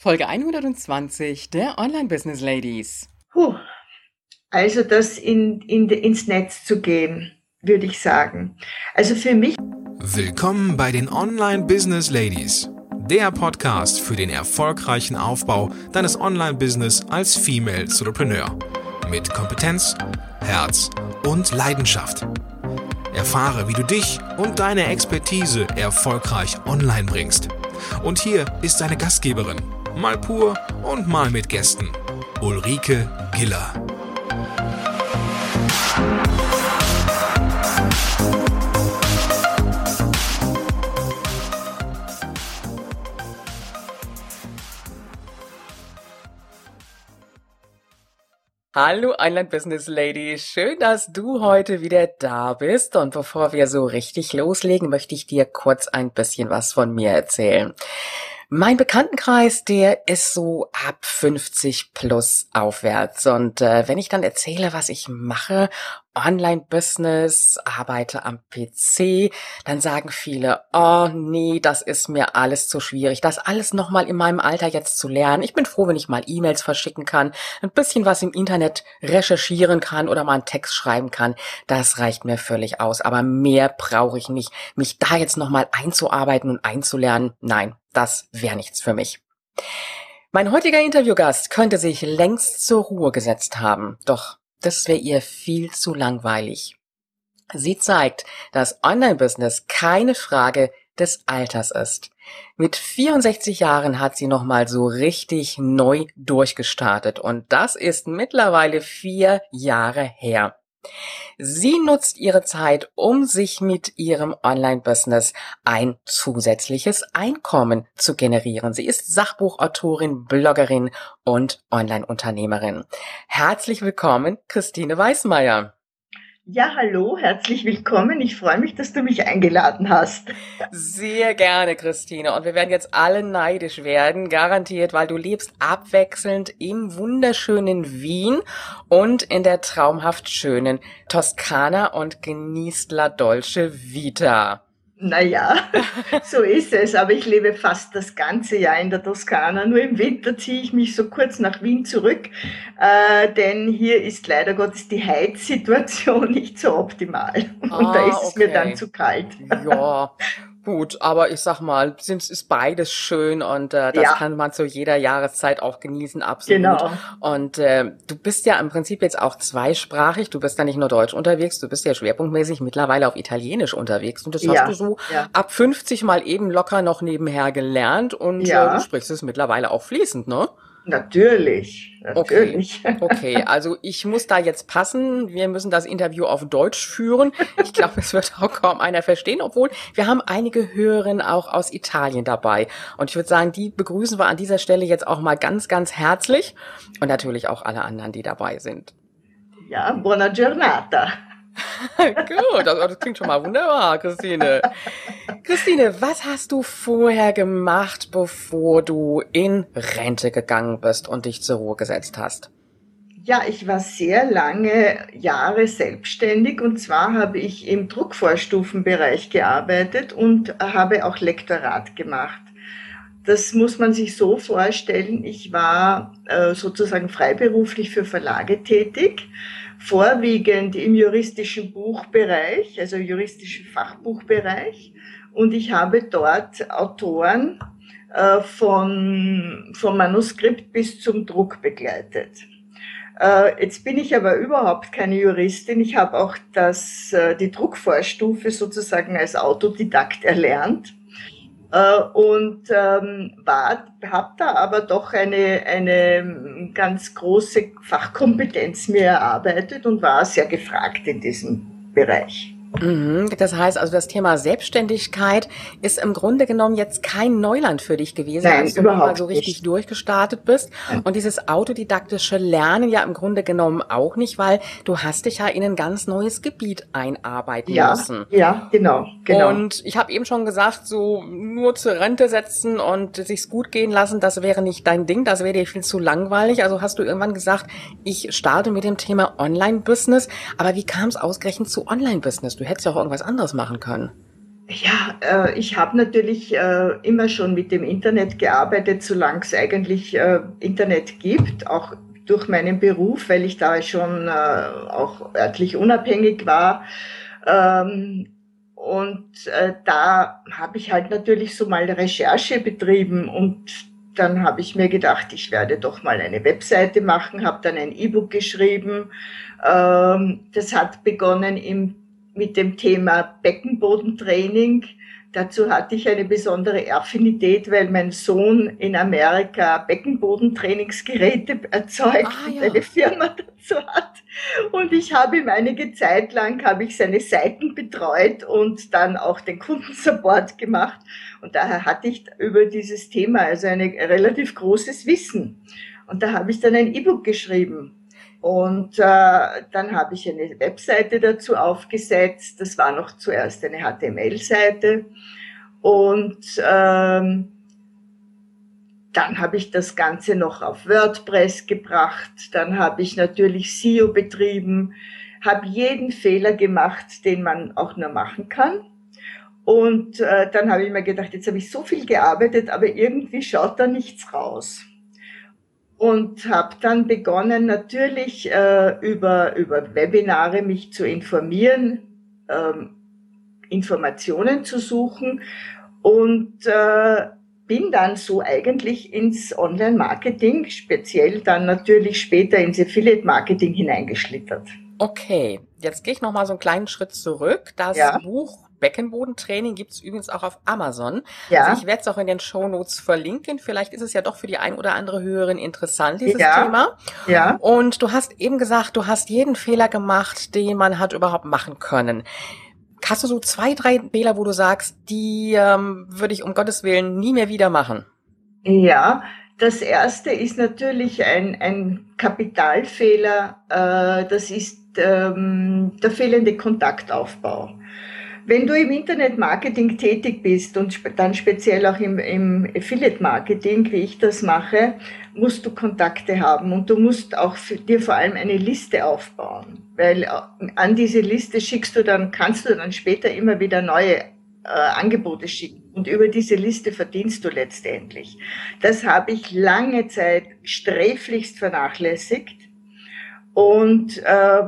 Folge 120 der Online Business Ladies. Puh. Also das in, in, ins Netz zu gehen, würde ich sagen. Also für mich. Willkommen bei den Online Business Ladies. Der Podcast für den erfolgreichen Aufbau deines Online-Business als Female Entrepreneur. Mit Kompetenz, Herz und Leidenschaft. Erfahre, wie du dich und deine Expertise erfolgreich online bringst. Und hier ist deine Gastgeberin, mal pur und mal mit Gästen. Ulrike Giller. Hallo Online Business Lady, schön, dass du heute wieder da bist. Und bevor wir so richtig loslegen, möchte ich dir kurz ein bisschen was von mir erzählen. Mein Bekanntenkreis, der ist so ab 50 plus aufwärts. Und äh, wenn ich dann erzähle, was ich mache, Online-Business, arbeite am PC, dann sagen viele, oh nee, das ist mir alles zu schwierig, das alles nochmal in meinem Alter jetzt zu lernen. Ich bin froh, wenn ich mal E-Mails verschicken kann, ein bisschen was im Internet recherchieren kann oder mal einen Text schreiben kann. Das reicht mir völlig aus. Aber mehr brauche ich nicht. Mich da jetzt nochmal einzuarbeiten und einzulernen, nein, das wäre nichts für mich. Mein heutiger Interviewgast könnte sich längst zur Ruhe gesetzt haben, doch das wäre ihr viel zu langweilig. Sie zeigt, dass Online-Business keine Frage des Alters ist. Mit 64 Jahren hat sie nochmal so richtig neu durchgestartet und das ist mittlerweile vier Jahre her. Sie nutzt ihre Zeit, um sich mit ihrem Online-Business ein zusätzliches Einkommen zu generieren. Sie ist Sachbuchautorin, Bloggerin und Online-Unternehmerin. Herzlich willkommen, Christine Weißmeier. Ja, hallo, herzlich willkommen. Ich freue mich, dass du mich eingeladen hast. Sehr gerne, Christine. Und wir werden jetzt alle neidisch werden, garantiert, weil du lebst abwechselnd im wunderschönen Wien und in der traumhaft schönen Toskana und genießt La Dolce Vita. Naja, so ist es. Aber ich lebe fast das ganze Jahr in der Toskana. Nur im Winter ziehe ich mich so kurz nach Wien zurück, äh, denn hier ist leider Gottes die Heizsituation nicht so optimal. Und ah, da ist es okay. mir dann zu kalt. Ja, Gut, aber ich sag mal, sind, ist beides schön und äh, das ja. kann man zu jeder Jahreszeit auch genießen, absolut. Genau. Und äh, du bist ja im Prinzip jetzt auch zweisprachig. Du bist ja nicht nur Deutsch unterwegs, du bist ja schwerpunktmäßig mittlerweile auf Italienisch unterwegs. Und das ja. hast du so ja. ab 50 mal eben locker noch nebenher gelernt und äh, du sprichst es mittlerweile auch fließend, ne? Natürlich, natürlich. Okay. okay, also ich muss da jetzt passen. Wir müssen das Interview auf Deutsch führen. Ich glaube, es wird auch kaum einer verstehen, obwohl wir haben einige Hörerinnen auch aus Italien dabei. Und ich würde sagen, die begrüßen wir an dieser Stelle jetzt auch mal ganz, ganz herzlich und natürlich auch alle anderen, die dabei sind. Ja, buona giornata. Gut, das, das, klingt schon mal wunderbar, Christine. Christine, was hast du vorher gemacht, bevor du in Rente gegangen bist und dich zur Ruhe gesetzt hast? Ja, ich war sehr lange Jahre selbstständig und zwar habe ich im Druckvorstufenbereich gearbeitet und habe auch Lektorat gemacht. Das muss man sich so vorstellen. Ich war äh, sozusagen freiberuflich für Verlage tätig vorwiegend im juristischen Buchbereich, also juristischen Fachbuchbereich. Und ich habe dort Autoren äh, von, vom Manuskript bis zum Druck begleitet. Äh, jetzt bin ich aber überhaupt keine Juristin. Ich habe auch das, äh, die Druckvorstufe sozusagen als Autodidakt erlernt äh, und ähm, habe da aber doch eine, eine ganz große Fachkompetenz mir erarbeitet und war sehr gefragt in diesem Bereich. Mhm, das heißt also, das Thema Selbstständigkeit ist im Grunde genommen jetzt kein Neuland für dich gewesen, Nein, als du mal so richtig nicht. durchgestartet bist. Nein. Und dieses autodidaktische Lernen ja im Grunde genommen auch nicht, weil du hast dich ja in ein ganz neues Gebiet einarbeiten ja, müssen. Ja, genau, genau. Und ich habe eben schon gesagt, so nur zur Rente setzen und sich's gut gehen lassen, das wäre nicht dein Ding, das wäre dir viel zu langweilig. Also hast du irgendwann gesagt, ich starte mit dem Thema Online-Business. Aber wie kam es ausgerechnet zu Online-Business? Du hättest ja auch irgendwas anderes machen können. Ja, äh, ich habe natürlich äh, immer schon mit dem Internet gearbeitet, solange es eigentlich äh, Internet gibt, auch durch meinen Beruf, weil ich da schon äh, auch örtlich unabhängig war. Ähm, und äh, da habe ich halt natürlich so mal Recherche betrieben und dann habe ich mir gedacht, ich werde doch mal eine Webseite machen, habe dann ein E-Book geschrieben. Ähm, das hat begonnen im mit dem Thema Beckenbodentraining. Dazu hatte ich eine besondere Affinität, weil mein Sohn in Amerika Beckenbodentrainingsgeräte erzeugt ah, ja. und eine Firma dazu hat. Und ich habe ihm einige Zeit lang, habe ich seine Seiten betreut und dann auch den Kundensupport gemacht. Und daher hatte ich über dieses Thema also ein relativ großes Wissen. Und da habe ich dann ein E-Book geschrieben. Und äh, dann habe ich eine Webseite dazu aufgesetzt. Das war noch zuerst eine HTML-Seite. Und ähm, dann habe ich das Ganze noch auf WordPress gebracht. Dann habe ich natürlich SEO betrieben, habe jeden Fehler gemacht, den man auch nur machen kann. Und äh, dann habe ich mir gedacht, jetzt habe ich so viel gearbeitet, aber irgendwie schaut da nichts raus und habe dann begonnen natürlich äh, über, über Webinare mich zu informieren, ähm, Informationen zu suchen und äh, bin dann so eigentlich ins Online-Marketing, speziell dann natürlich später ins Affiliate-Marketing hineingeschlittert. Okay, jetzt gehe ich noch mal so einen kleinen Schritt zurück. Das ja. Buch Beckenbodentraining gibt's übrigens auch auf Amazon. Ja. Also ich werde es auch in den Show Notes verlinken. Vielleicht ist es ja doch für die ein oder andere Hörerin interessant, dieses ja. Thema. Ja. Und du hast eben gesagt, du hast jeden Fehler gemacht, den man hat überhaupt machen können. Hast du so zwei, drei Fehler, wo du sagst, die ähm, würde ich um Gottes Willen nie mehr wieder machen? Ja, das erste ist natürlich ein, ein Kapitalfehler. Äh, das ist ähm, der fehlende Kontaktaufbau. Wenn du im Internet-Marketing tätig bist und dann speziell auch im, im Affiliate-Marketing, wie ich das mache, musst du Kontakte haben und du musst auch dir vor allem eine Liste aufbauen, weil äh, an diese Liste schickst du dann, kannst du dann später immer wieder neue äh, Angebote schicken und über diese Liste verdienst du letztendlich. Das habe ich lange Zeit sträflichst vernachlässigt und äh,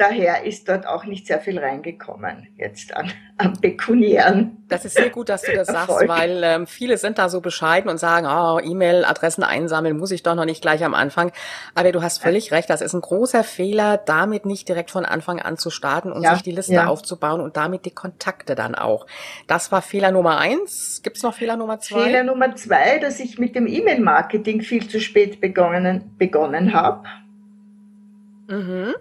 daher ist dort auch nicht sehr viel reingekommen jetzt an, an pekuniären. Das ist sehr gut, dass du das Erfolg. sagst, weil ähm, viele sind da so bescheiden und sagen, oh, E-Mail-Adressen einsammeln muss ich doch noch nicht gleich am Anfang. Aber du hast völlig ja. recht, das ist ein großer Fehler, damit nicht direkt von Anfang an zu starten und ja, sich die Liste ja. aufzubauen und damit die Kontakte dann auch. Das war Fehler Nummer eins. Gibt's noch Fehler Nummer zwei? Fehler Nummer zwei, dass ich mit dem E-Mail-Marketing viel zu spät begonnen, begonnen habe. Mhm.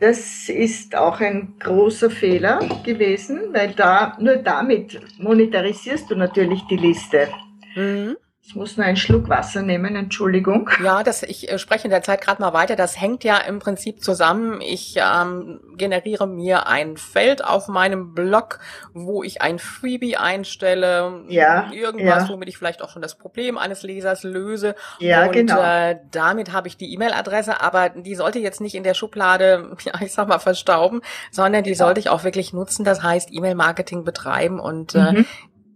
Das ist auch ein großer Fehler gewesen, weil da nur damit monetarisierst du natürlich die Liste. Mhm. Ich muss nur einen Schluck Wasser nehmen, Entschuldigung. Ja, das, ich äh, spreche in der Zeit gerade mal weiter. Das hängt ja im Prinzip zusammen. Ich ähm, generiere mir ein Feld auf meinem Blog, wo ich ein Freebie einstelle. Ja. Irgendwas, ja. womit ich vielleicht auch schon das Problem eines Lesers löse. Ja, Und, genau. Äh, damit habe ich die E-Mail-Adresse, aber die sollte jetzt nicht in der Schublade, ja, ich sag mal, verstauben, sondern die ja. sollte ich auch wirklich nutzen. Das heißt, E-Mail-Marketing betreiben und äh, mhm. äh,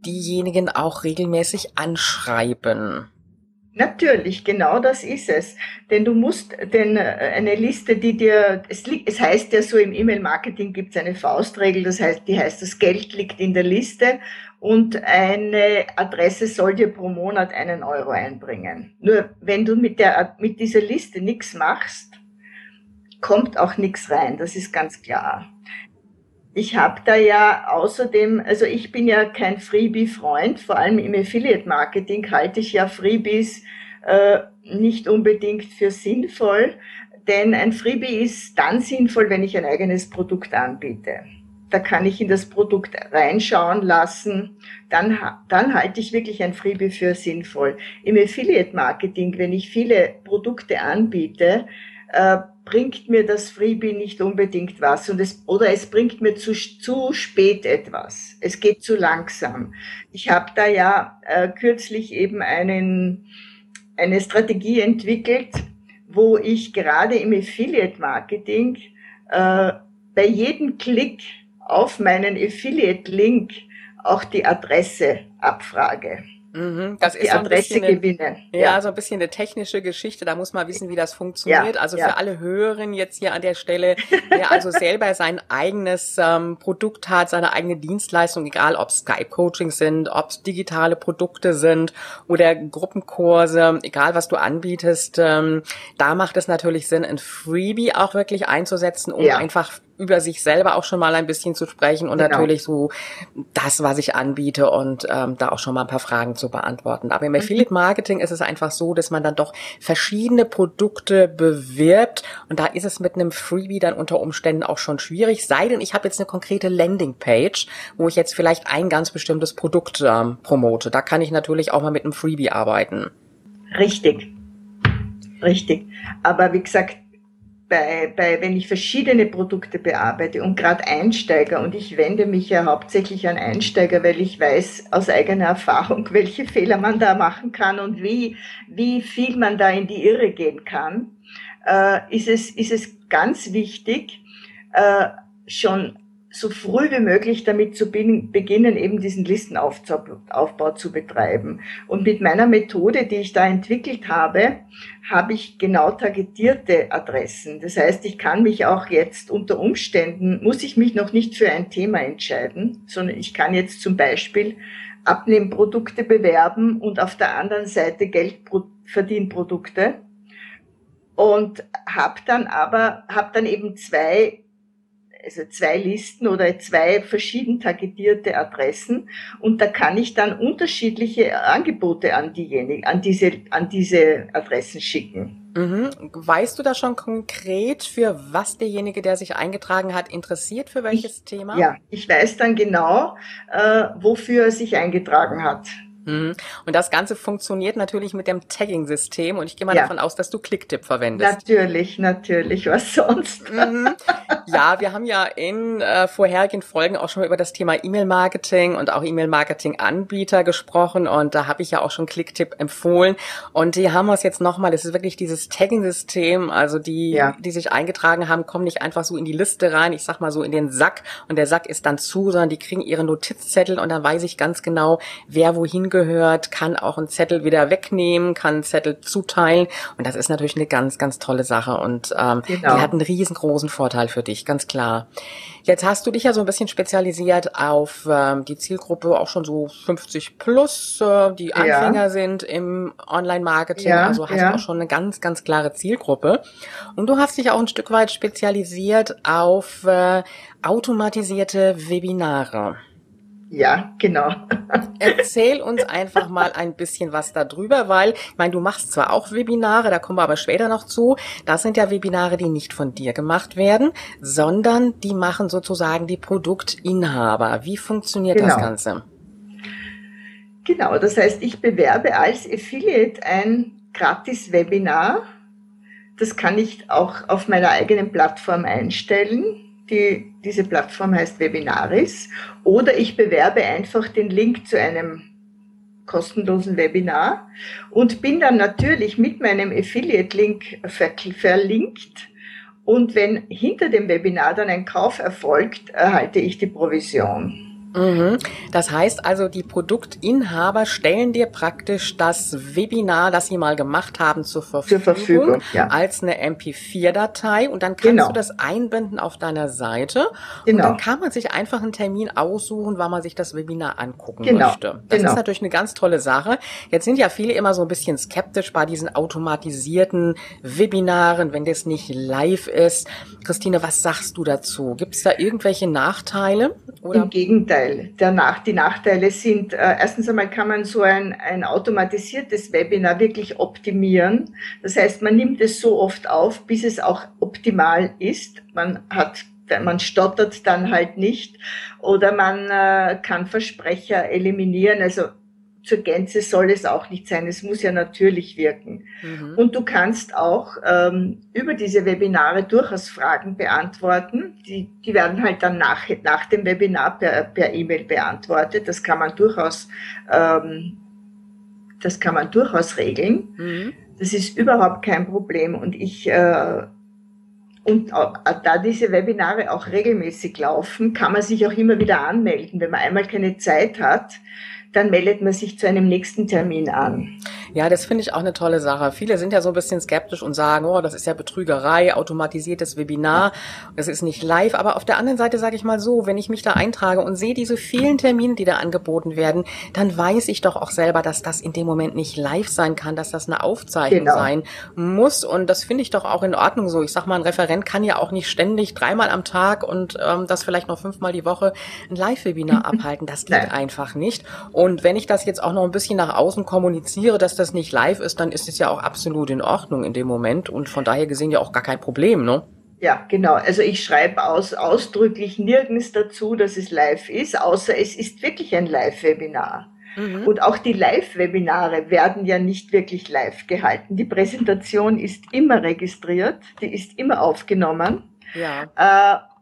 diejenigen auch regelmäßig anschreiben. Natürlich, genau das ist es. Denn du musst denn äh, eine Liste, die dir, es, es heißt ja so im E-Mail-Marketing gibt es eine Faustregel, das heißt, die heißt, das Geld liegt in der Liste und eine Adresse soll dir pro Monat einen Euro einbringen. Nur wenn du mit der, mit dieser Liste nichts machst, kommt auch nichts rein. Das ist ganz klar. Ich habe da ja außerdem, also ich bin ja kein Freebie-Freund, vor allem im Affiliate-Marketing halte ich ja Freebies äh, nicht unbedingt für sinnvoll, denn ein Freebie ist dann sinnvoll, wenn ich ein eigenes Produkt anbiete. Da kann ich in das Produkt reinschauen lassen, dann, dann halte ich wirklich ein Freebie für sinnvoll. Im Affiliate-Marketing, wenn ich viele Produkte anbiete, äh, bringt mir das Freebie nicht unbedingt was und es, oder es bringt mir zu, zu spät etwas. Es geht zu langsam. Ich habe da ja äh, kürzlich eben einen, eine Strategie entwickelt, wo ich gerade im Affiliate Marketing äh, bei jedem Klick auf meinen Affiliate Link auch die Adresse abfrage. Mhm, das ist so ein bisschen eine, gewinnen. Ja, ja, so ein bisschen eine technische Geschichte. Da muss man wissen, wie das funktioniert. Ja, also ja. für alle Hörerinnen jetzt hier an der Stelle, wer also selber sein eigenes ähm, Produkt hat, seine eigene Dienstleistung, egal ob Skype-Coaching sind, ob es digitale Produkte sind oder Gruppenkurse, egal was du anbietest, ähm, da macht es natürlich Sinn, ein Freebie auch wirklich einzusetzen, um einfach über sich selber auch schon mal ein bisschen zu sprechen und genau. natürlich so das, was ich anbiete und ähm, da auch schon mal ein paar Fragen zu beantworten. Aber im mhm. Affiliate Marketing ist es einfach so, dass man dann doch verschiedene Produkte bewirbt und da ist es mit einem Freebie dann unter Umständen auch schon schwierig, sei denn ich habe jetzt eine konkrete Landingpage, wo ich jetzt vielleicht ein ganz bestimmtes Produkt ähm, promote. Da kann ich natürlich auch mal mit einem Freebie arbeiten. Richtig. Richtig. Aber wie gesagt, bei, bei, wenn ich verschiedene Produkte bearbeite und gerade Einsteiger, und ich wende mich ja hauptsächlich an Einsteiger, weil ich weiß aus eigener Erfahrung, welche Fehler man da machen kann und wie, wie viel man da in die Irre gehen kann, äh, ist, es, ist es ganz wichtig, äh, schon so früh wie möglich damit zu beginnen, eben diesen Listenaufbau zu betreiben. Und mit meiner Methode, die ich da entwickelt habe, habe ich genau targetierte Adressen. Das heißt, ich kann mich auch jetzt unter Umständen, muss ich mich noch nicht für ein Thema entscheiden, sondern ich kann jetzt zum Beispiel Abnehmprodukte bewerben und auf der anderen Seite Geldverdienprodukte und habe dann aber habe dann eben zwei also zwei Listen oder zwei verschieden targetierte Adressen und da kann ich dann unterschiedliche Angebote an diejenigen, an diese, an diese Adressen schicken. Mhm. Weißt du da schon konkret, für was derjenige, der sich eingetragen hat, interessiert, für welches ich, Thema? Ja, ich weiß dann genau, äh, wofür er sich eingetragen hat. Mhm. Und das Ganze funktioniert natürlich mit dem Tagging-System und ich gehe mal ja. davon aus, dass du Clicktip verwendest. Natürlich, natürlich, was sonst? Mhm. Ja, wir haben ja in äh, vorherigen Folgen auch schon mal über das Thema E-Mail-Marketing und auch E-Mail-Marketing-Anbieter gesprochen und da habe ich ja auch schon Clicktip empfohlen und die haben wir es jetzt nochmal, das ist wirklich dieses Tagging-System, also die, ja. die sich eingetragen haben, kommen nicht einfach so in die Liste rein, ich sag mal so in den Sack und der Sack ist dann zu, sondern die kriegen ihre Notizzettel und dann weiß ich ganz genau, wer wohin gehört, kann auch einen Zettel wieder wegnehmen, kann einen Zettel zuteilen. Und das ist natürlich eine ganz, ganz tolle Sache. Und ähm, genau. die hat einen riesengroßen Vorteil für dich, ganz klar. Jetzt hast du dich ja so ein bisschen spezialisiert auf ähm, die Zielgruppe auch schon so 50 plus, äh, die Anfänger ja. sind im Online-Marketing. Ja, also hast ja. du auch schon eine ganz, ganz klare Zielgruppe. Und du hast dich auch ein Stück weit spezialisiert auf äh, automatisierte Webinare. Ja, genau. Erzähl uns einfach mal ein bisschen was darüber, weil, ich meine, du machst zwar auch Webinare, da kommen wir aber später noch zu. Das sind ja Webinare, die nicht von dir gemacht werden, sondern die machen sozusagen die Produktinhaber. Wie funktioniert genau. das Ganze? Genau, das heißt, ich bewerbe als Affiliate ein gratis Webinar. Das kann ich auch auf meiner eigenen Plattform einstellen die, diese Plattform heißt Webinaris. Oder ich bewerbe einfach den Link zu einem kostenlosen Webinar und bin dann natürlich mit meinem Affiliate-Link verlinkt. Und wenn hinter dem Webinar dann ein Kauf erfolgt, erhalte ich die Provision. Mhm. Das heißt also, die Produktinhaber stellen dir praktisch das Webinar, das sie mal gemacht haben, zur Verfügung, zur Verfügung ja. als eine MP4-Datei und dann kannst genau. du das einbinden auf deiner Seite genau. und dann kann man sich einfach einen Termin aussuchen, wann man sich das Webinar angucken genau. möchte. Das genau. ist natürlich eine ganz tolle Sache. Jetzt sind ja viele immer so ein bisschen skeptisch bei diesen automatisierten Webinaren, wenn das nicht live ist. Christine, was sagst du dazu? Gibt es da irgendwelche Nachteile? Oder? Im Gegenteil. Nachteil. Der Nach die Nachteile sind, äh, erstens einmal kann man so ein, ein automatisiertes Webinar wirklich optimieren. Das heißt, man nimmt es so oft auf, bis es auch optimal ist. Man hat man stottert dann halt nicht oder man äh, kann Versprecher eliminieren. Also zur Gänze soll es auch nicht sein. Es muss ja natürlich wirken. Mhm. Und du kannst auch ähm, über diese Webinare durchaus Fragen beantworten. Die, die werden halt dann nach, nach dem Webinar per, per E-Mail beantwortet. Das kann man durchaus, ähm, das kann man durchaus regeln. Mhm. Das ist überhaupt kein Problem. Und ich äh, und da diese Webinare auch regelmäßig laufen, kann man sich auch immer wieder anmelden. Wenn man einmal keine Zeit hat, dann meldet man sich zu einem nächsten Termin an. Ja, das finde ich auch eine tolle Sache. Viele sind ja so ein bisschen skeptisch und sagen, oh, das ist ja Betrügerei, automatisiertes Webinar, das ist nicht live. Aber auf der anderen Seite sage ich mal so, wenn ich mich da eintrage und sehe diese vielen Termine, die da angeboten werden, dann weiß ich doch auch selber, dass das in dem Moment nicht live sein kann, dass das eine Aufzeichnung genau. sein muss. Und das finde ich doch auch in Ordnung so. Ich sag mal, ein Referent kann ja auch nicht ständig dreimal am Tag und ähm, das vielleicht noch fünfmal die Woche ein Live-Webinar abhalten. Das geht Nein. einfach nicht. Und wenn ich das jetzt auch noch ein bisschen nach außen kommuniziere, dass das das nicht live ist, dann ist es ja auch absolut in Ordnung in dem Moment und von daher gesehen ja auch gar kein Problem, ne? Ja, genau. Also ich schreibe aus, ausdrücklich nirgends dazu, dass es live ist, außer es ist wirklich ein Live-Webinar. Mhm. Und auch die Live-Webinare werden ja nicht wirklich live gehalten. Die Präsentation ist immer registriert, die ist immer aufgenommen. Ja. Äh,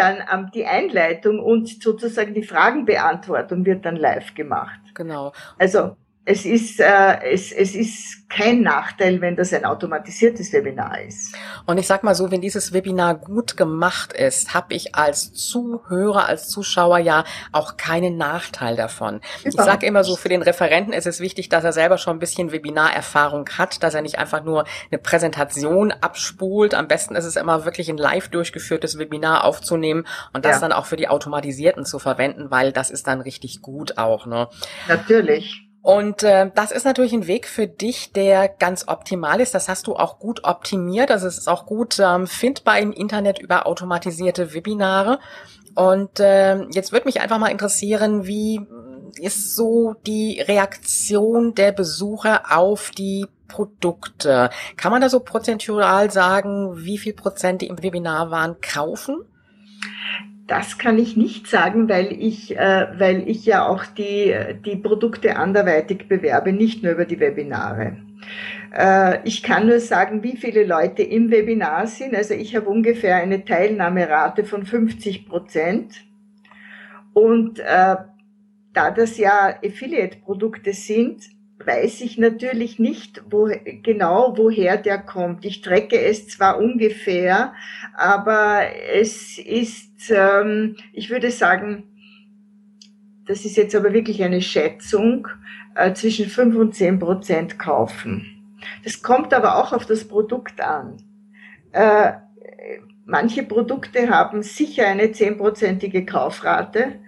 dann ähm, die Einleitung und sozusagen die Fragenbeantwortung wird dann live gemacht. Genau. Also es ist, äh, es, es ist kein Nachteil, wenn das ein automatisiertes Webinar ist. Und ich sag mal so, wenn dieses Webinar gut gemacht ist, habe ich als Zuhörer, als Zuschauer ja auch keinen Nachteil davon. Ich sage immer so, für den Referenten ist es wichtig, dass er selber schon ein bisschen Webinarerfahrung hat, dass er nicht einfach nur eine Präsentation abspult. Am besten ist es immer wirklich ein live durchgeführtes Webinar aufzunehmen und das ja. dann auch für die Automatisierten zu verwenden, weil das ist dann richtig gut auch. Ne? Natürlich. Und äh, das ist natürlich ein Weg für dich, der ganz optimal ist. Das hast du auch gut optimiert. Also es ist auch gut ähm, findbar im Internet über automatisierte Webinare. Und äh, jetzt würde mich einfach mal interessieren, wie ist so die Reaktion der Besucher auf die Produkte? Kann man da so prozentual sagen, wie viel Prozent die im Webinar waren, kaufen? Das kann ich nicht sagen, weil ich, äh, weil ich ja auch die, die Produkte anderweitig bewerbe, nicht nur über die Webinare. Äh, ich kann nur sagen, wie viele Leute im Webinar sind. Also ich habe ungefähr eine Teilnahmerate von 50 Prozent. Und äh, da das ja Affiliate-Produkte sind, weiß ich natürlich nicht wo, genau, woher der kommt. Ich trecke es zwar ungefähr, aber es ist, ähm, ich würde sagen, das ist jetzt aber wirklich eine Schätzung, äh, zwischen fünf und zehn Prozent kaufen. Das kommt aber auch auf das Produkt an. Äh, manche Produkte haben sicher eine zehnprozentige Kaufrate,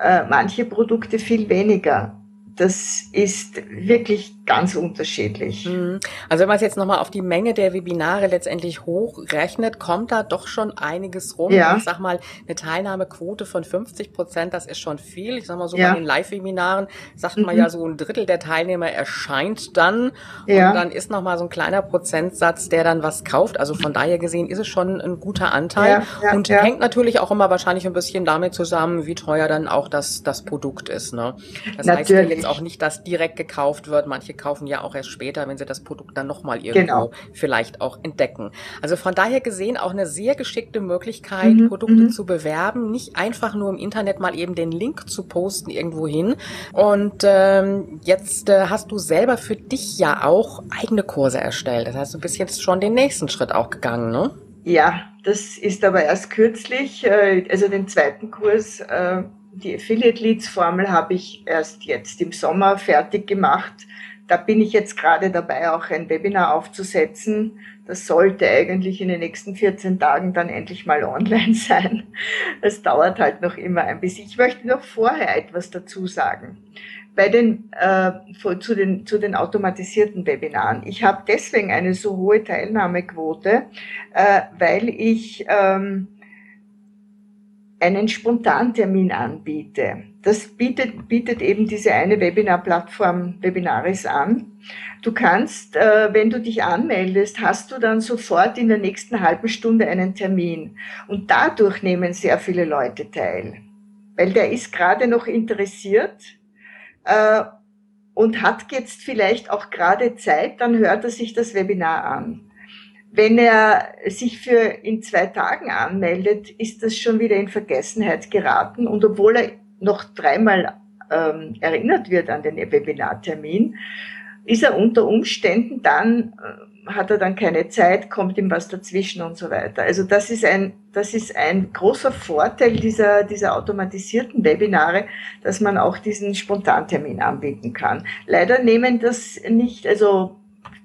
äh, manche Produkte viel weniger das ist wirklich ganz unterschiedlich. Mhm. Also wenn man es jetzt nochmal auf die Menge der Webinare letztendlich hochrechnet, kommt da doch schon einiges rum. Ja. Ich sag mal, eine Teilnahmequote von 50 Prozent, das ist schon viel. Ich sag mal so ja. bei den Live-Webinaren sagt mhm. man ja so ein Drittel der Teilnehmer erscheint dann. Ja. Und dann ist nochmal so ein kleiner Prozentsatz, der dann was kauft. Also von daher gesehen ist es schon ein guter Anteil. Ja, und hängt natürlich auch immer wahrscheinlich ein bisschen damit zusammen, wie teuer dann auch das, das Produkt ist. Ne? Das natürlich. heißt auch nicht, dass direkt gekauft wird. Manche kaufen ja auch erst später, wenn sie das Produkt dann nochmal irgendwo genau. vielleicht auch entdecken. Also von daher gesehen auch eine sehr geschickte Möglichkeit, mhm, Produkte mhm. zu bewerben. Nicht einfach nur im Internet mal eben den Link zu posten irgendwo hin. Und ähm, jetzt äh, hast du selber für dich ja auch eigene Kurse erstellt. Das heißt, du bist jetzt schon den nächsten Schritt auch gegangen, ne? Ja, das ist aber erst kürzlich, äh, also den zweiten Kurs äh, die Affiliate Leads Formel habe ich erst jetzt im Sommer fertig gemacht. Da bin ich jetzt gerade dabei, auch ein Webinar aufzusetzen. Das sollte eigentlich in den nächsten 14 Tagen dann endlich mal online sein. Es dauert halt noch immer ein bisschen. Ich möchte noch vorher etwas dazu sagen. Bei den, äh, zu, den, zu den automatisierten Webinaren. Ich habe deswegen eine so hohe Teilnahmequote, äh, weil ich ähm, einen Spontantermin anbiete. Das bietet, bietet eben diese eine Webinar-Plattform Webinaris an. Du kannst, äh, wenn du dich anmeldest, hast du dann sofort in der nächsten halben Stunde einen Termin. Und dadurch nehmen sehr viele Leute teil. Weil der ist gerade noch interessiert äh, und hat jetzt vielleicht auch gerade Zeit, dann hört er sich das Webinar an. Wenn er sich für in zwei Tagen anmeldet, ist das schon wieder in Vergessenheit geraten. Und obwohl er noch dreimal ähm, erinnert wird an den Webinartermin, ist er unter Umständen dann, äh, hat er dann keine Zeit, kommt ihm was dazwischen und so weiter. Also das ist ein, das ist ein großer Vorteil dieser, dieser automatisierten Webinare, dass man auch diesen Spontantermin anbieten kann. Leider nehmen das nicht, also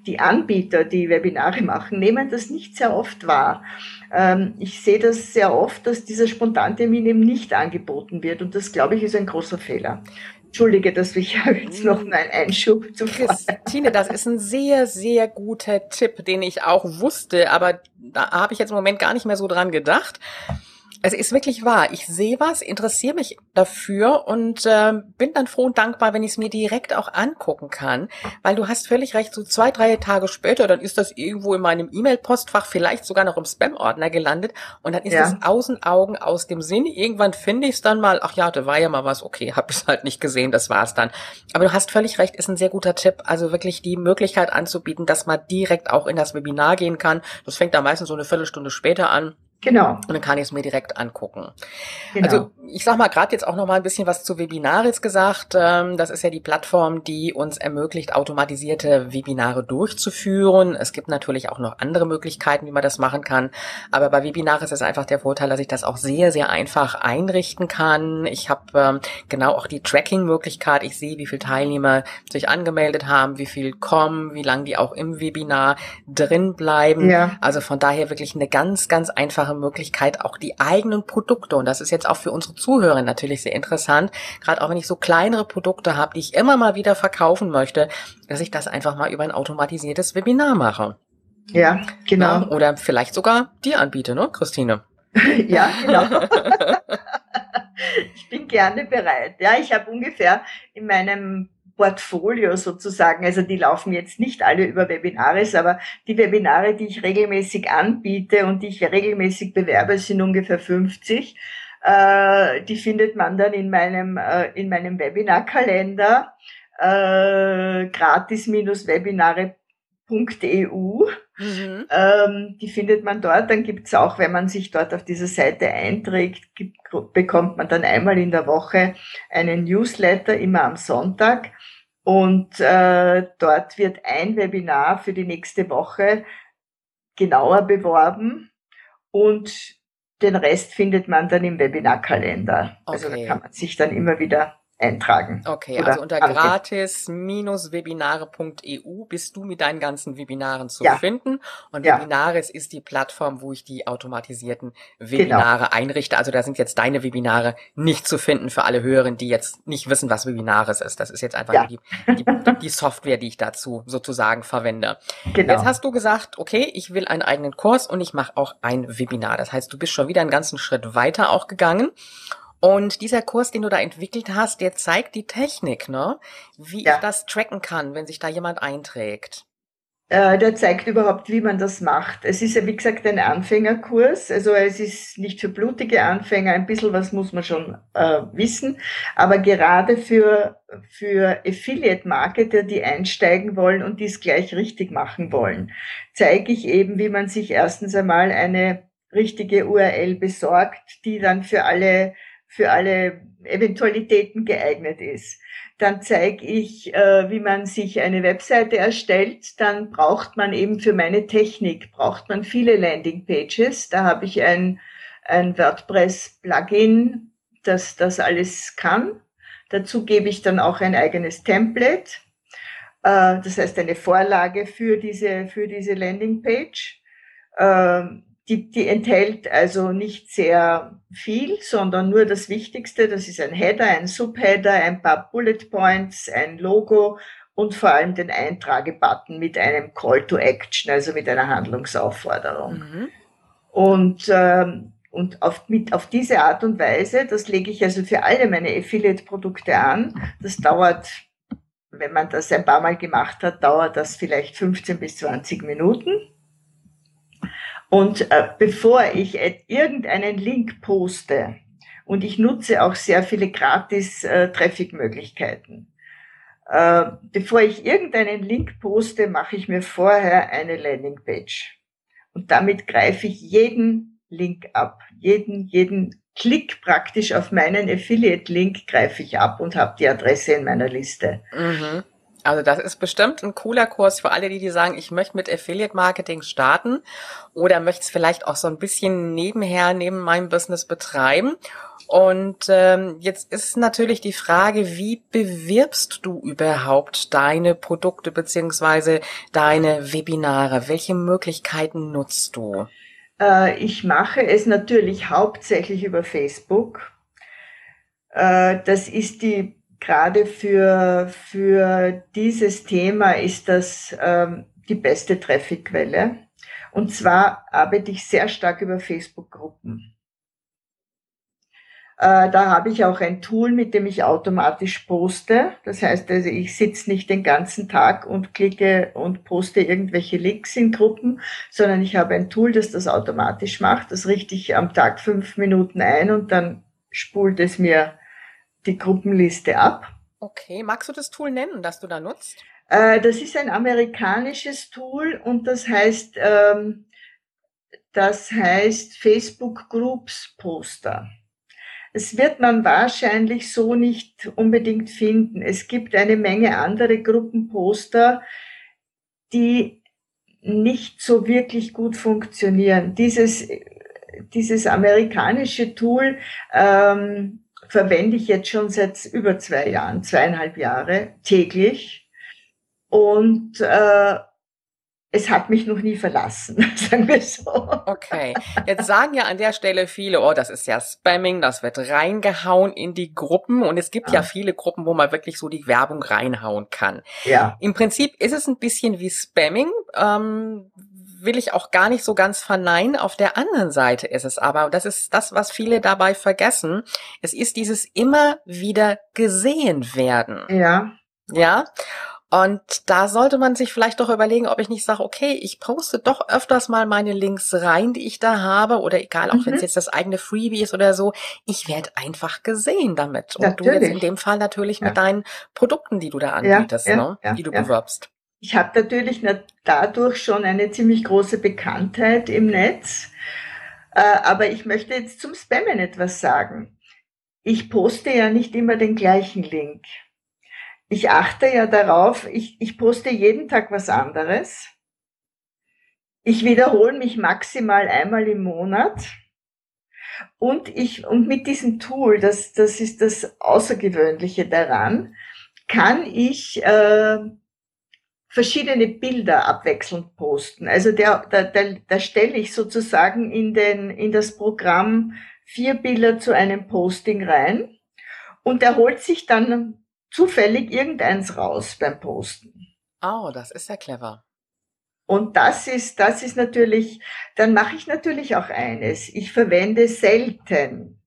die Anbieter, die Webinare machen, nehmen das nicht sehr oft wahr. Ähm, ich sehe das sehr oft, dass dieser Spontantermin eben nicht angeboten wird und das, glaube ich, ist ein großer Fehler. Entschuldige, dass ich jetzt noch mal einen Einschub zu Christine, das ist ein sehr, sehr guter Tipp, den ich auch wusste, aber da habe ich jetzt im Moment gar nicht mehr so dran gedacht. Es ist wirklich wahr. Ich sehe was, interessiere mich dafür und äh, bin dann froh und dankbar, wenn ich es mir direkt auch angucken kann, weil du hast völlig recht, so zwei, drei Tage später, dann ist das irgendwo in meinem E-Mail-Postfach, vielleicht sogar noch im Spam-Ordner gelandet und dann ist ja. das außen Augen aus dem Sinn. Irgendwann finde ich es dann mal, ach ja, da war ja mal was, okay, hab ich halt nicht gesehen, das war's dann. Aber du hast völlig recht, ist ein sehr guter Tipp, also wirklich die Möglichkeit anzubieten, dass man direkt auch in das Webinar gehen kann. Das fängt da meistens so eine Viertelstunde später an Genau. Und dann kann ich es mir direkt angucken. Genau. Also ich sag mal gerade jetzt auch noch mal ein bisschen was zu Webinaris gesagt. Ähm, das ist ja die Plattform, die uns ermöglicht, automatisierte Webinare durchzuführen. Es gibt natürlich auch noch andere Möglichkeiten, wie man das machen kann. Aber bei Webinaris ist einfach der Vorteil, dass ich das auch sehr, sehr einfach einrichten kann. Ich habe ähm, genau auch die Tracking-Möglichkeit. Ich sehe, wie viele Teilnehmer sich angemeldet haben, wie viel kommen, wie lange die auch im Webinar drin bleiben. Ja. Also von daher wirklich eine ganz, ganz einfache einfache Möglichkeit, auch die eigenen Produkte, und das ist jetzt auch für unsere Zuhörer natürlich sehr interessant, gerade auch wenn ich so kleinere Produkte habe, die ich immer mal wieder verkaufen möchte, dass ich das einfach mal über ein automatisiertes Webinar mache. Ja, genau. Ja, oder vielleicht sogar dir anbiete, ne, Christine? ja, genau. ich bin gerne bereit. Ja, ich habe ungefähr in meinem Portfolio sozusagen. Also die laufen jetzt nicht alle über Webinares, aber die Webinare, die ich regelmäßig anbiete und die ich regelmäßig bewerbe, sind ungefähr 50. Äh, die findet man dann in meinem, äh, in meinem Webinarkalender äh, gratis-webinare.eu. Mhm. Ähm, die findet man dort. Dann gibt's auch, wenn man sich dort auf dieser Seite einträgt, gibt, bekommt man dann einmal in der Woche einen Newsletter, immer am Sonntag. Und äh, dort wird ein Webinar für die nächste Woche genauer beworben und den Rest findet man dann im Webinarkalender. Okay. Also da kann man sich dann immer wieder eintragen. Okay, also unter gratis-webinare.eu bist du mit deinen ganzen Webinaren zu ja. finden. Und ja. Webinaris ist die Plattform, wo ich die automatisierten Webinare genau. einrichte. Also da sind jetzt deine Webinare nicht zu finden für alle Hörerinnen, die jetzt nicht wissen, was Webinaris ist. Das ist jetzt einfach ja. die, die, die, Software, die ich dazu sozusagen verwende. Genau. Jetzt hast du gesagt, okay, ich will einen eigenen Kurs und ich mache auch ein Webinar. Das heißt, du bist schon wieder einen ganzen Schritt weiter auch gegangen. Und dieser Kurs, den du da entwickelt hast, der zeigt die Technik, ne? Wie ja. ich das tracken kann, wenn sich da jemand einträgt. Äh, der zeigt überhaupt, wie man das macht. Es ist ja, wie gesagt, ein Anfängerkurs. Also es ist nicht für blutige Anfänger. Ein bisschen was muss man schon äh, wissen. Aber gerade für, für Affiliate-Marketer, die einsteigen wollen und dies gleich richtig machen wollen, zeige ich eben, wie man sich erstens einmal eine richtige URL besorgt, die dann für alle für alle Eventualitäten geeignet ist. Dann zeige ich, äh, wie man sich eine Webseite erstellt. Dann braucht man eben für meine Technik, braucht man viele Landingpages. Da habe ich ein, ein WordPress-Plugin, das das alles kann. Dazu gebe ich dann auch ein eigenes Template. Äh, das heißt eine Vorlage für diese, für diese Landingpage. Ähm, die, die enthält also nicht sehr viel, sondern nur das Wichtigste. Das ist ein Header, ein Subheader, ein paar Bullet Points, ein Logo und vor allem den Eintragebutton mit einem Call to Action, also mit einer Handlungsaufforderung. Mhm. Und, ähm, und auf, mit, auf diese Art und Weise, das lege ich also für alle meine Affiliate-Produkte an. Das dauert, wenn man das ein paar Mal gemacht hat, dauert das vielleicht 15 bis 20 Minuten. Und äh, bevor ich irgendeinen Link poste, und ich nutze auch sehr viele gratis äh, Traffic-Möglichkeiten, äh, bevor ich irgendeinen Link poste, mache ich mir vorher eine Landingpage. Und damit greife ich jeden Link ab, jeden, jeden Klick praktisch auf meinen Affiliate-Link greife ich ab und habe die Adresse in meiner Liste. Mhm. Also das ist bestimmt ein cooler Kurs für alle, die, die sagen, ich möchte mit Affiliate Marketing starten oder möchte es vielleicht auch so ein bisschen nebenher, neben meinem Business betreiben. Und ähm, jetzt ist natürlich die Frage, wie bewirbst du überhaupt deine Produkte beziehungsweise deine Webinare? Welche Möglichkeiten nutzt du? Äh, ich mache es natürlich hauptsächlich über Facebook. Äh, das ist die gerade für, für dieses Thema ist das ähm, die beste Trafficquelle. Und zwar arbeite ich sehr stark über Facebook-Gruppen. Äh, da habe ich auch ein Tool, mit dem ich automatisch poste. Das heißt also, ich sitze nicht den ganzen Tag und klicke und poste irgendwelche Links in Gruppen, sondern ich habe ein Tool, das das automatisch macht. Das richte ich am Tag fünf Minuten ein und dann spult es mir die Gruppenliste ab. Okay, magst du das Tool nennen, das du da nutzt? Äh, das ist ein amerikanisches Tool und das heißt, ähm, das heißt Facebook Groups Poster. Es wird man wahrscheinlich so nicht unbedingt finden. Es gibt eine Menge andere Gruppenposter, die nicht so wirklich gut funktionieren. Dieses, dieses amerikanische Tool ähm, verwende ich jetzt schon seit über zwei Jahren, zweieinhalb Jahre täglich. Und äh, es hat mich noch nie verlassen, sagen wir so. Okay, jetzt sagen ja an der Stelle viele, oh, das ist ja Spamming, das wird reingehauen in die Gruppen und es gibt ja, ja viele Gruppen, wo man wirklich so die Werbung reinhauen kann. Ja. Im Prinzip ist es ein bisschen wie Spamming, ähm, will ich auch gar nicht so ganz verneinen. Auf der anderen Seite ist es aber, und das ist das, was viele dabei vergessen, es ist dieses immer wieder gesehen werden. Ja. Ja. Und da sollte man sich vielleicht doch überlegen, ob ich nicht sage, okay, ich poste doch öfters mal meine Links rein, die ich da habe, oder egal, auch mhm. wenn es jetzt das eigene Freebie ist oder so, ich werde einfach gesehen damit. Und natürlich. du jetzt in dem Fall natürlich ja. mit deinen Produkten, die du da anbietest, ja, ja, ne, die du bewirbst. Ich habe natürlich dadurch schon eine ziemlich große Bekanntheit im Netz, äh, aber ich möchte jetzt zum Spammen etwas sagen. Ich poste ja nicht immer den gleichen Link. Ich achte ja darauf, ich, ich poste jeden Tag was anderes. Ich wiederhole mich maximal einmal im Monat. Und ich, und mit diesem Tool, das, das ist das Außergewöhnliche daran, kann ich äh, verschiedene Bilder abwechselnd posten. Also der, da, da, da stelle ich sozusagen in, den, in das Programm vier Bilder zu einem Posting rein und er holt sich dann zufällig irgendeins raus beim Posten. Oh, das ist ja clever. Und das ist, das ist natürlich, dann mache ich natürlich auch eines. Ich verwende selten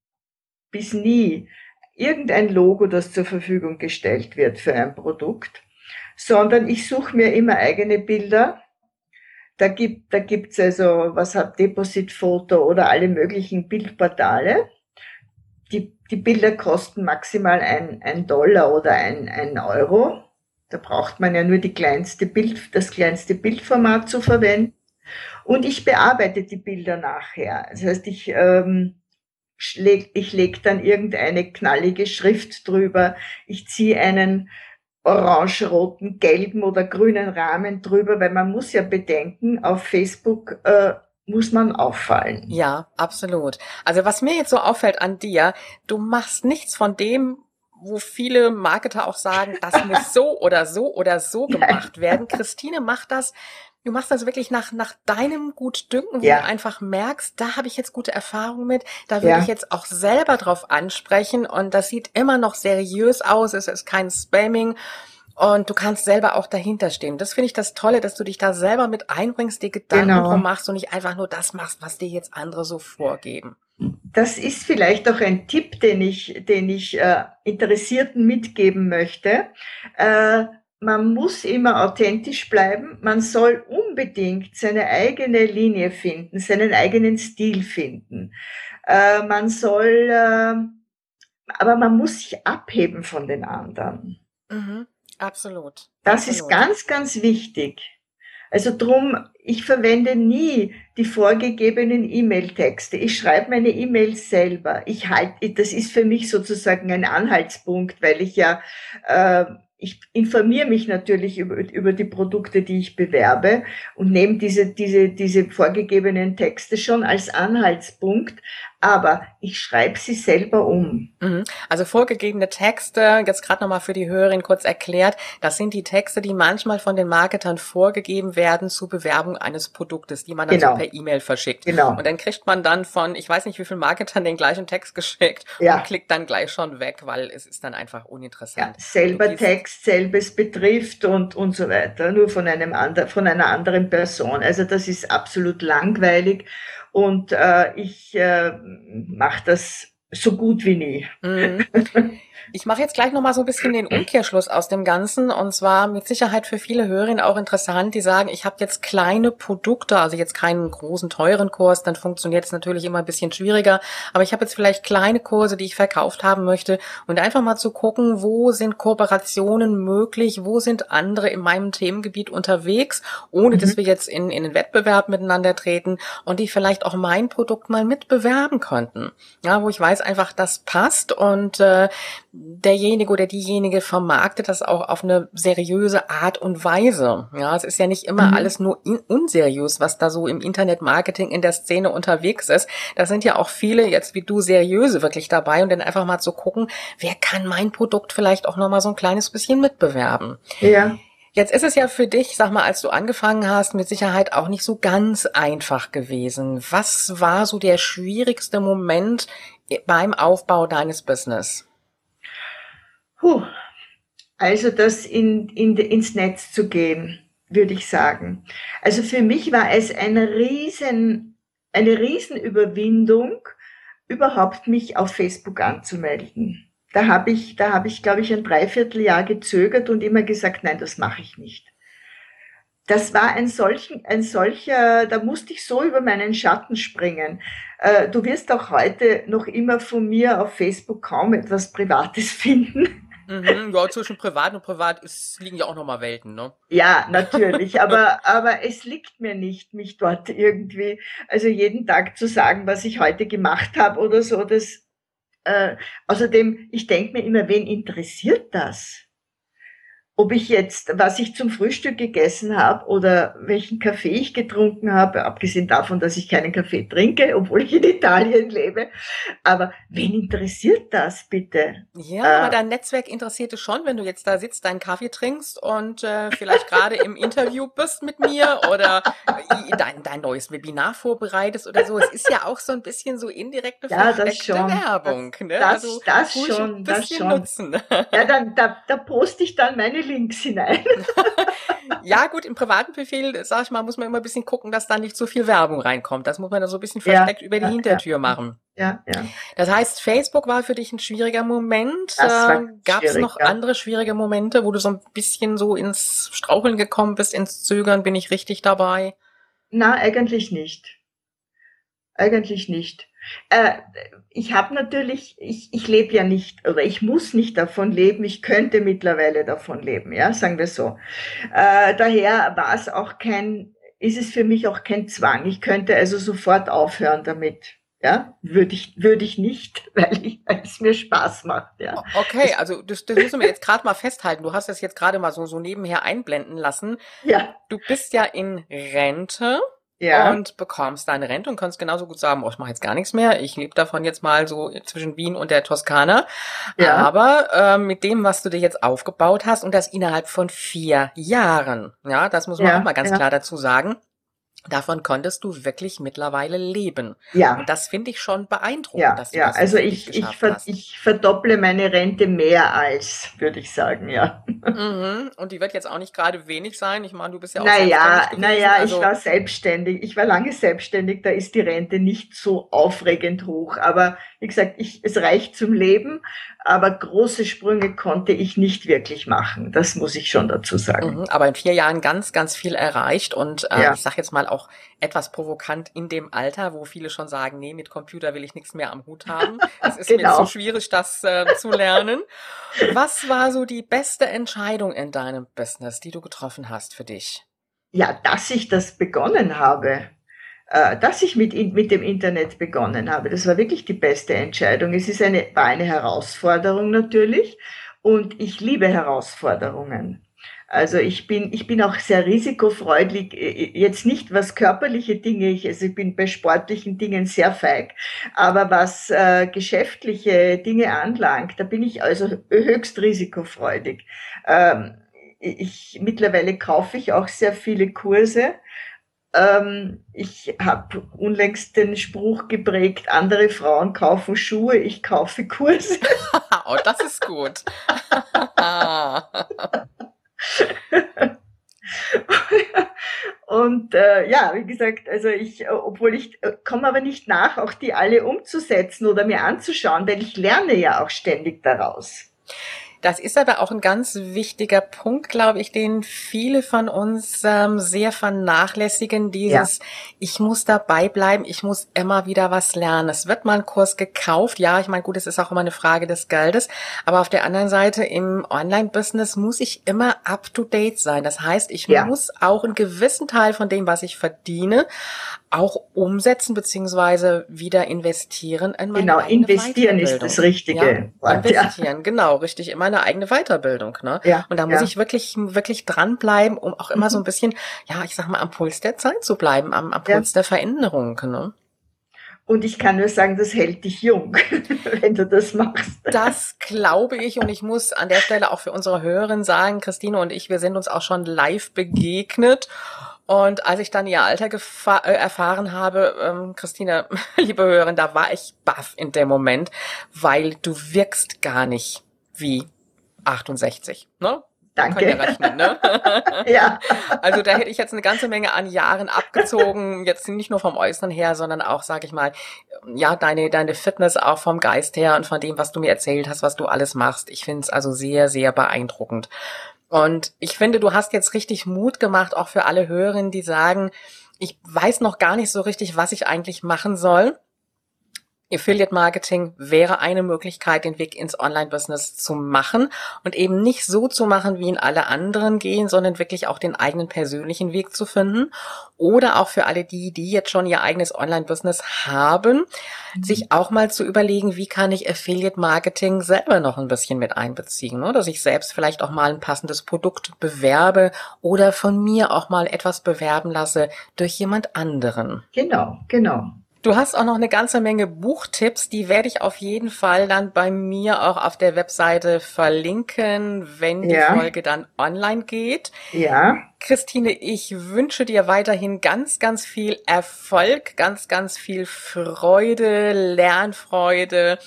bis nie irgendein Logo, das zur Verfügung gestellt wird für ein Produkt sondern ich suche mir immer eigene Bilder. Da gibt da gibt's also, was hat Deposit Photo oder alle möglichen Bildportale. Die, die Bilder kosten maximal ein, ein Dollar oder ein, ein Euro. Da braucht man ja nur die kleinste Bild, das kleinste Bildformat zu verwenden. Und ich bearbeite die Bilder nachher. Das heißt, ich, ähm, ich leg dann irgendeine knallige Schrift drüber. Ich ziehe einen orange-roten, gelben oder grünen Rahmen drüber, weil man muss ja bedenken, auf Facebook äh, muss man auffallen. Ja, absolut. Also was mir jetzt so auffällt an dir, du machst nichts von dem, wo viele Marketer auch sagen, das muss so oder so oder so gemacht werden. Christine macht das Du machst das wirklich nach, nach deinem Gutdünken, wo ja. du einfach merkst, da habe ich jetzt gute Erfahrungen mit, da will ja. ich jetzt auch selber drauf ansprechen und das sieht immer noch seriös aus, es ist kein Spamming und du kannst selber auch dahinter stehen. Das finde ich das Tolle, dass du dich da selber mit einbringst, dir Gedanken genau. drum machst und nicht einfach nur das machst, was dir jetzt andere so vorgeben. Das ist vielleicht auch ein Tipp, den ich, den ich äh, Interessierten mitgeben möchte. Äh, man muss immer authentisch bleiben. Man soll unbedingt seine eigene Linie finden, seinen eigenen Stil finden. Äh, man soll, äh, aber man muss sich abheben von den anderen. Mhm, absolut. Das absolut. ist ganz, ganz wichtig. Also drum, ich verwende nie die vorgegebenen E-Mail-Texte. Ich schreibe meine E-Mails selber. Ich halte, das ist für mich sozusagen ein Anhaltspunkt, weil ich ja äh, ich informiere mich natürlich über, über die Produkte, die ich bewerbe und nehme diese, diese, diese vorgegebenen Texte schon als Anhaltspunkt, aber ich schreibe sie selber um. Mhm. Also vorgegebene Texte, jetzt gerade nochmal für die Hörerin kurz erklärt, das sind die Texte, die manchmal von den Marketern vorgegeben werden zur Bewerbung eines Produktes, die man dann genau. so per E-Mail verschickt. Genau. Und dann kriegt man dann von, ich weiß nicht wie viele Marketern den gleichen Text geschickt ja. und klickt dann gleich schon weg, weil es ist dann einfach uninteressant. Ja, selber Text, selbes betrifft und, und so weiter, nur von einem anderen, von einer anderen Person. Also das ist absolut langweilig und äh, ich äh, mache das so gut wie nie. Mhm. Ich mache jetzt gleich nochmal so ein bisschen den Umkehrschluss aus dem Ganzen. Und zwar mit Sicherheit für viele Hörerinnen auch interessant, die sagen, ich habe jetzt kleine Produkte, also jetzt keinen großen teuren Kurs, dann funktioniert es natürlich immer ein bisschen schwieriger, aber ich habe jetzt vielleicht kleine Kurse, die ich verkauft haben möchte. Und einfach mal zu gucken, wo sind Kooperationen möglich, wo sind andere in meinem Themengebiet unterwegs, ohne mhm. dass wir jetzt in, in den Wettbewerb miteinander treten und die vielleicht auch mein Produkt mal mitbewerben könnten. Ja, wo ich weiß einfach, das passt. Und äh, derjenige oder diejenige vermarktet das auch auf eine seriöse Art und Weise. Ja, es ist ja nicht immer mhm. alles nur unseriös, was da so im Internetmarketing in der Szene unterwegs ist. Da sind ja auch viele jetzt wie du seriöse wirklich dabei und dann einfach mal zu gucken, wer kann mein Produkt vielleicht auch noch mal so ein kleines bisschen mitbewerben. Ja. Jetzt ist es ja für dich, sag mal, als du angefangen hast, mit Sicherheit auch nicht so ganz einfach gewesen. Was war so der schwierigste Moment beim Aufbau deines Business? Puh. Also das in, in, ins Netz zu gehen, würde ich sagen. Also für mich war es eine riesen, eine Riesenüberwindung, überhaupt mich auf Facebook anzumelden. Da habe ich, da habe ich, glaube ich, ein Dreivierteljahr gezögert und immer gesagt, nein, das mache ich nicht. Das war ein solchen, ein solcher, da musste ich so über meinen Schatten springen. Äh, du wirst auch heute noch immer von mir auf Facebook kaum etwas Privates finden. Mhm, ja, zwischen privat und privat ist, liegen ja auch nochmal Welten, ne? Ja, natürlich, aber, aber es liegt mir nicht, mich dort irgendwie, also jeden Tag zu sagen, was ich heute gemacht habe oder so, das, äh, außerdem, ich denke mir immer, wen interessiert das? Ob ich jetzt, was ich zum Frühstück gegessen habe oder welchen Kaffee ich getrunken habe, abgesehen davon, dass ich keinen Kaffee trinke, obwohl ich in Italien lebe. Aber wen interessiert das bitte? Ja, äh, aber dein Netzwerk interessiert es schon, wenn du jetzt da sitzt, deinen Kaffee trinkst und äh, vielleicht gerade im Interview bist mit mir oder dein, dein neues Webinar vorbereitest oder so. Es ist ja auch so ein bisschen so indirekte ja, versteckte Werbung. Das, ne? das, also, das schon, das schon. Nutzen. Ja, dann, da, da poste ich dann meine Links hinein. ja, gut, im privaten Befehl, sag ich mal, muss man immer ein bisschen gucken, dass da nicht so viel Werbung reinkommt. Das muss man da so ein bisschen versteckt ja, über die ja, Hintertür ja. machen. Ja, ja. Das heißt, Facebook war für dich ein schwieriger Moment. Äh, Gab es noch andere schwierige Momente, wo du so ein bisschen so ins Straucheln gekommen bist, ins Zögern? Bin ich richtig dabei? Na, eigentlich nicht. Eigentlich nicht. Äh, ich habe natürlich, ich, ich lebe ja nicht oder ich muss nicht davon leben, ich könnte mittlerweile davon leben, ja, sagen wir so. Äh, daher war es auch kein, ist es für mich auch kein Zwang. Ich könnte also sofort aufhören damit. Ja, würde ich, würde ich nicht, weil, ich, weil es mir Spaß macht, ja. Okay, also das, das müssen wir jetzt gerade mal festhalten. Du hast das jetzt gerade mal so, so nebenher einblenden lassen. Ja. Du bist ja in Rente ja. und bekommst deine Rente und kannst genauso gut sagen, oh, ich mache jetzt gar nichts mehr, ich lebe davon jetzt mal so zwischen Wien und der Toskana. Ja. Aber äh, mit dem, was du dir jetzt aufgebaut hast und das innerhalb von vier Jahren, ja, das muss man ja, auch mal ganz klar dazu sagen, Davon konntest du wirklich mittlerweile leben. Ja. Und das finde ich schon beeindruckend, ja, dass du ja. das also ich, ich, ver hast. ich verdopple meine Rente mehr als, würde ich sagen, ja. Mhm. Und die wird jetzt auch nicht gerade wenig sein. Ich meine, du bist ja auch naja, selbstständig Naja, also ich war selbstständig. Ich war lange selbstständig. Da ist die Rente nicht so aufregend hoch. Aber wie gesagt, ich, es reicht zum Leben. Aber große Sprünge konnte ich nicht wirklich machen. Das muss ich schon dazu sagen. Mhm. Aber in vier Jahren ganz, ganz viel erreicht. Und äh, ja. ich sage jetzt mal auch etwas provokant in dem Alter, wo viele schon sagen, nee, mit Computer will ich nichts mehr am Hut haben. Es ist genau. mir zu schwierig, das äh, zu lernen. Was war so die beste Entscheidung in deinem Business, die du getroffen hast für dich? Ja, dass ich das begonnen habe dass ich mit, mit dem Internet begonnen habe. Das war wirklich die beste Entscheidung. Es ist eine, war eine Herausforderung natürlich. und ich liebe Herausforderungen. Also ich bin, ich bin auch sehr risikofreudig, jetzt nicht was körperliche Dinge, ich, also ich bin bei sportlichen Dingen sehr feig, aber was äh, geschäftliche Dinge anlangt, da bin ich also höchst risikofreudig. Ähm, ich, mittlerweile kaufe ich auch sehr viele Kurse. Ähm, ich habe unlängst den Spruch geprägt, andere Frauen kaufen Schuhe, ich kaufe Kurse. oh, das ist gut. Und äh, ja, wie gesagt, also ich, obwohl ich äh, komme aber nicht nach, auch die alle umzusetzen oder mir anzuschauen, weil ich lerne ja auch ständig daraus. Das ist aber auch ein ganz wichtiger Punkt, glaube ich, den viele von uns ähm, sehr vernachlässigen. Dieses, ja. ich muss dabei bleiben, ich muss immer wieder was lernen. Es wird mal ein Kurs gekauft. Ja, ich meine, gut, es ist auch immer eine Frage des Geldes. Aber auf der anderen Seite im Online-Business muss ich immer up to date sein. Das heißt, ich ja. muss auch einen gewissen Teil von dem, was ich verdiene, auch umsetzen beziehungsweise wieder investieren in meine Genau, investieren ist das richtige ja, Wort. Investieren, ja. genau, richtig, in meine eigene Weiterbildung. Ne? Ja, und da muss ja. ich wirklich, wirklich dranbleiben, um auch immer mhm. so ein bisschen, ja, ich sag mal, am Puls der Zeit zu bleiben, am, am Puls der Veränderung. Ne? Und ich kann nur sagen, das hält dich jung, wenn du das machst. Das glaube ich. Und ich muss an der Stelle auch für unsere Hörerinnen sagen, Christine und ich, wir sind uns auch schon live begegnet. Und als ich dann ihr Alter äh, erfahren habe, ähm, Christina, liebe Hörerin, da war ich baff in dem Moment, weil du wirkst gar nicht wie 68, ne? Danke. Ja rechnen, ne? ja. Also da hätte ich jetzt eine ganze Menge an Jahren abgezogen, jetzt nicht nur vom Äußeren her, sondern auch, sag ich mal, ja, deine, deine Fitness auch vom Geist her und von dem, was du mir erzählt hast, was du alles machst. Ich finde es also sehr, sehr beeindruckend. Und ich finde, du hast jetzt richtig Mut gemacht, auch für alle Hörerinnen, die sagen, ich weiß noch gar nicht so richtig, was ich eigentlich machen soll. Affiliate Marketing wäre eine Möglichkeit, den Weg ins Online-Business zu machen und eben nicht so zu machen, wie ihn alle anderen gehen, sondern wirklich auch den eigenen persönlichen Weg zu finden. Oder auch für alle die, die jetzt schon ihr eigenes Online-Business haben, mhm. sich auch mal zu überlegen, wie kann ich Affiliate Marketing selber noch ein bisschen mit einbeziehen, ne? dass ich selbst vielleicht auch mal ein passendes Produkt bewerbe oder von mir auch mal etwas bewerben lasse durch jemand anderen. Genau, genau. Du hast auch noch eine ganze Menge Buchtipps, die werde ich auf jeden Fall dann bei mir auch auf der Webseite verlinken, wenn die ja. Folge dann online geht. Ja. Christine, ich wünsche dir weiterhin ganz, ganz viel Erfolg, ganz, ganz viel Freude, Lernfreude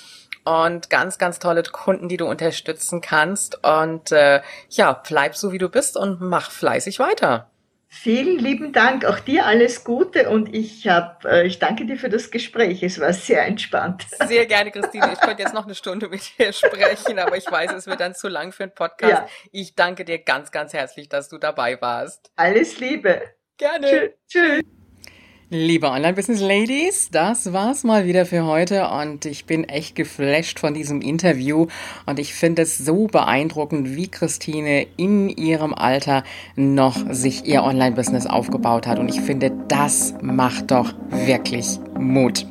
und ganz, ganz tolle Kunden, die du unterstützen kannst. Und äh, ja, bleib so wie du bist und mach fleißig weiter. Vielen lieben Dank, auch dir alles Gute und ich habe, äh, ich danke dir für das Gespräch. Es war sehr entspannt. Sehr gerne, Christine. Ich könnte jetzt noch eine Stunde mit dir sprechen, aber ich weiß, es wird dann zu lang für einen Podcast. Ja. Ich danke dir ganz, ganz herzlich, dass du dabei warst. Alles Liebe. Gerne. Tschüss. Liebe Online-Business-Ladies, das war's mal wieder für heute und ich bin echt geflasht von diesem Interview und ich finde es so beeindruckend, wie Christine in ihrem Alter noch sich ihr Online-Business aufgebaut hat und ich finde, das macht doch wirklich Mut.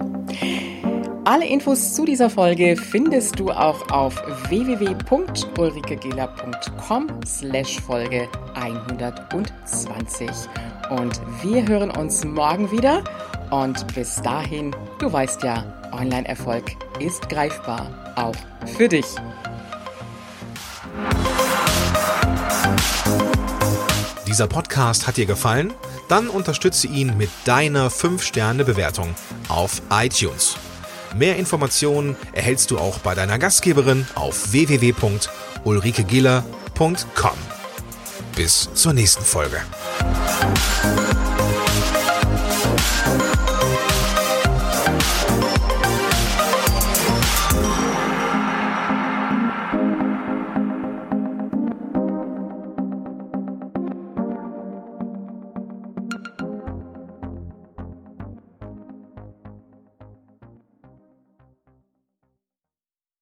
Alle Infos zu dieser Folge findest du auch auf www.ulrikegela.com slash Folge 120. Und wir hören uns morgen wieder. Und bis dahin, du weißt ja, Online-Erfolg ist greifbar, auch für dich. Dieser Podcast hat dir gefallen? Dann unterstütze ihn mit deiner 5-Sterne-Bewertung auf iTunes. Mehr Informationen erhältst du auch bei deiner Gastgeberin auf www.ulrikegiller.com. Bis zur nächsten Folge.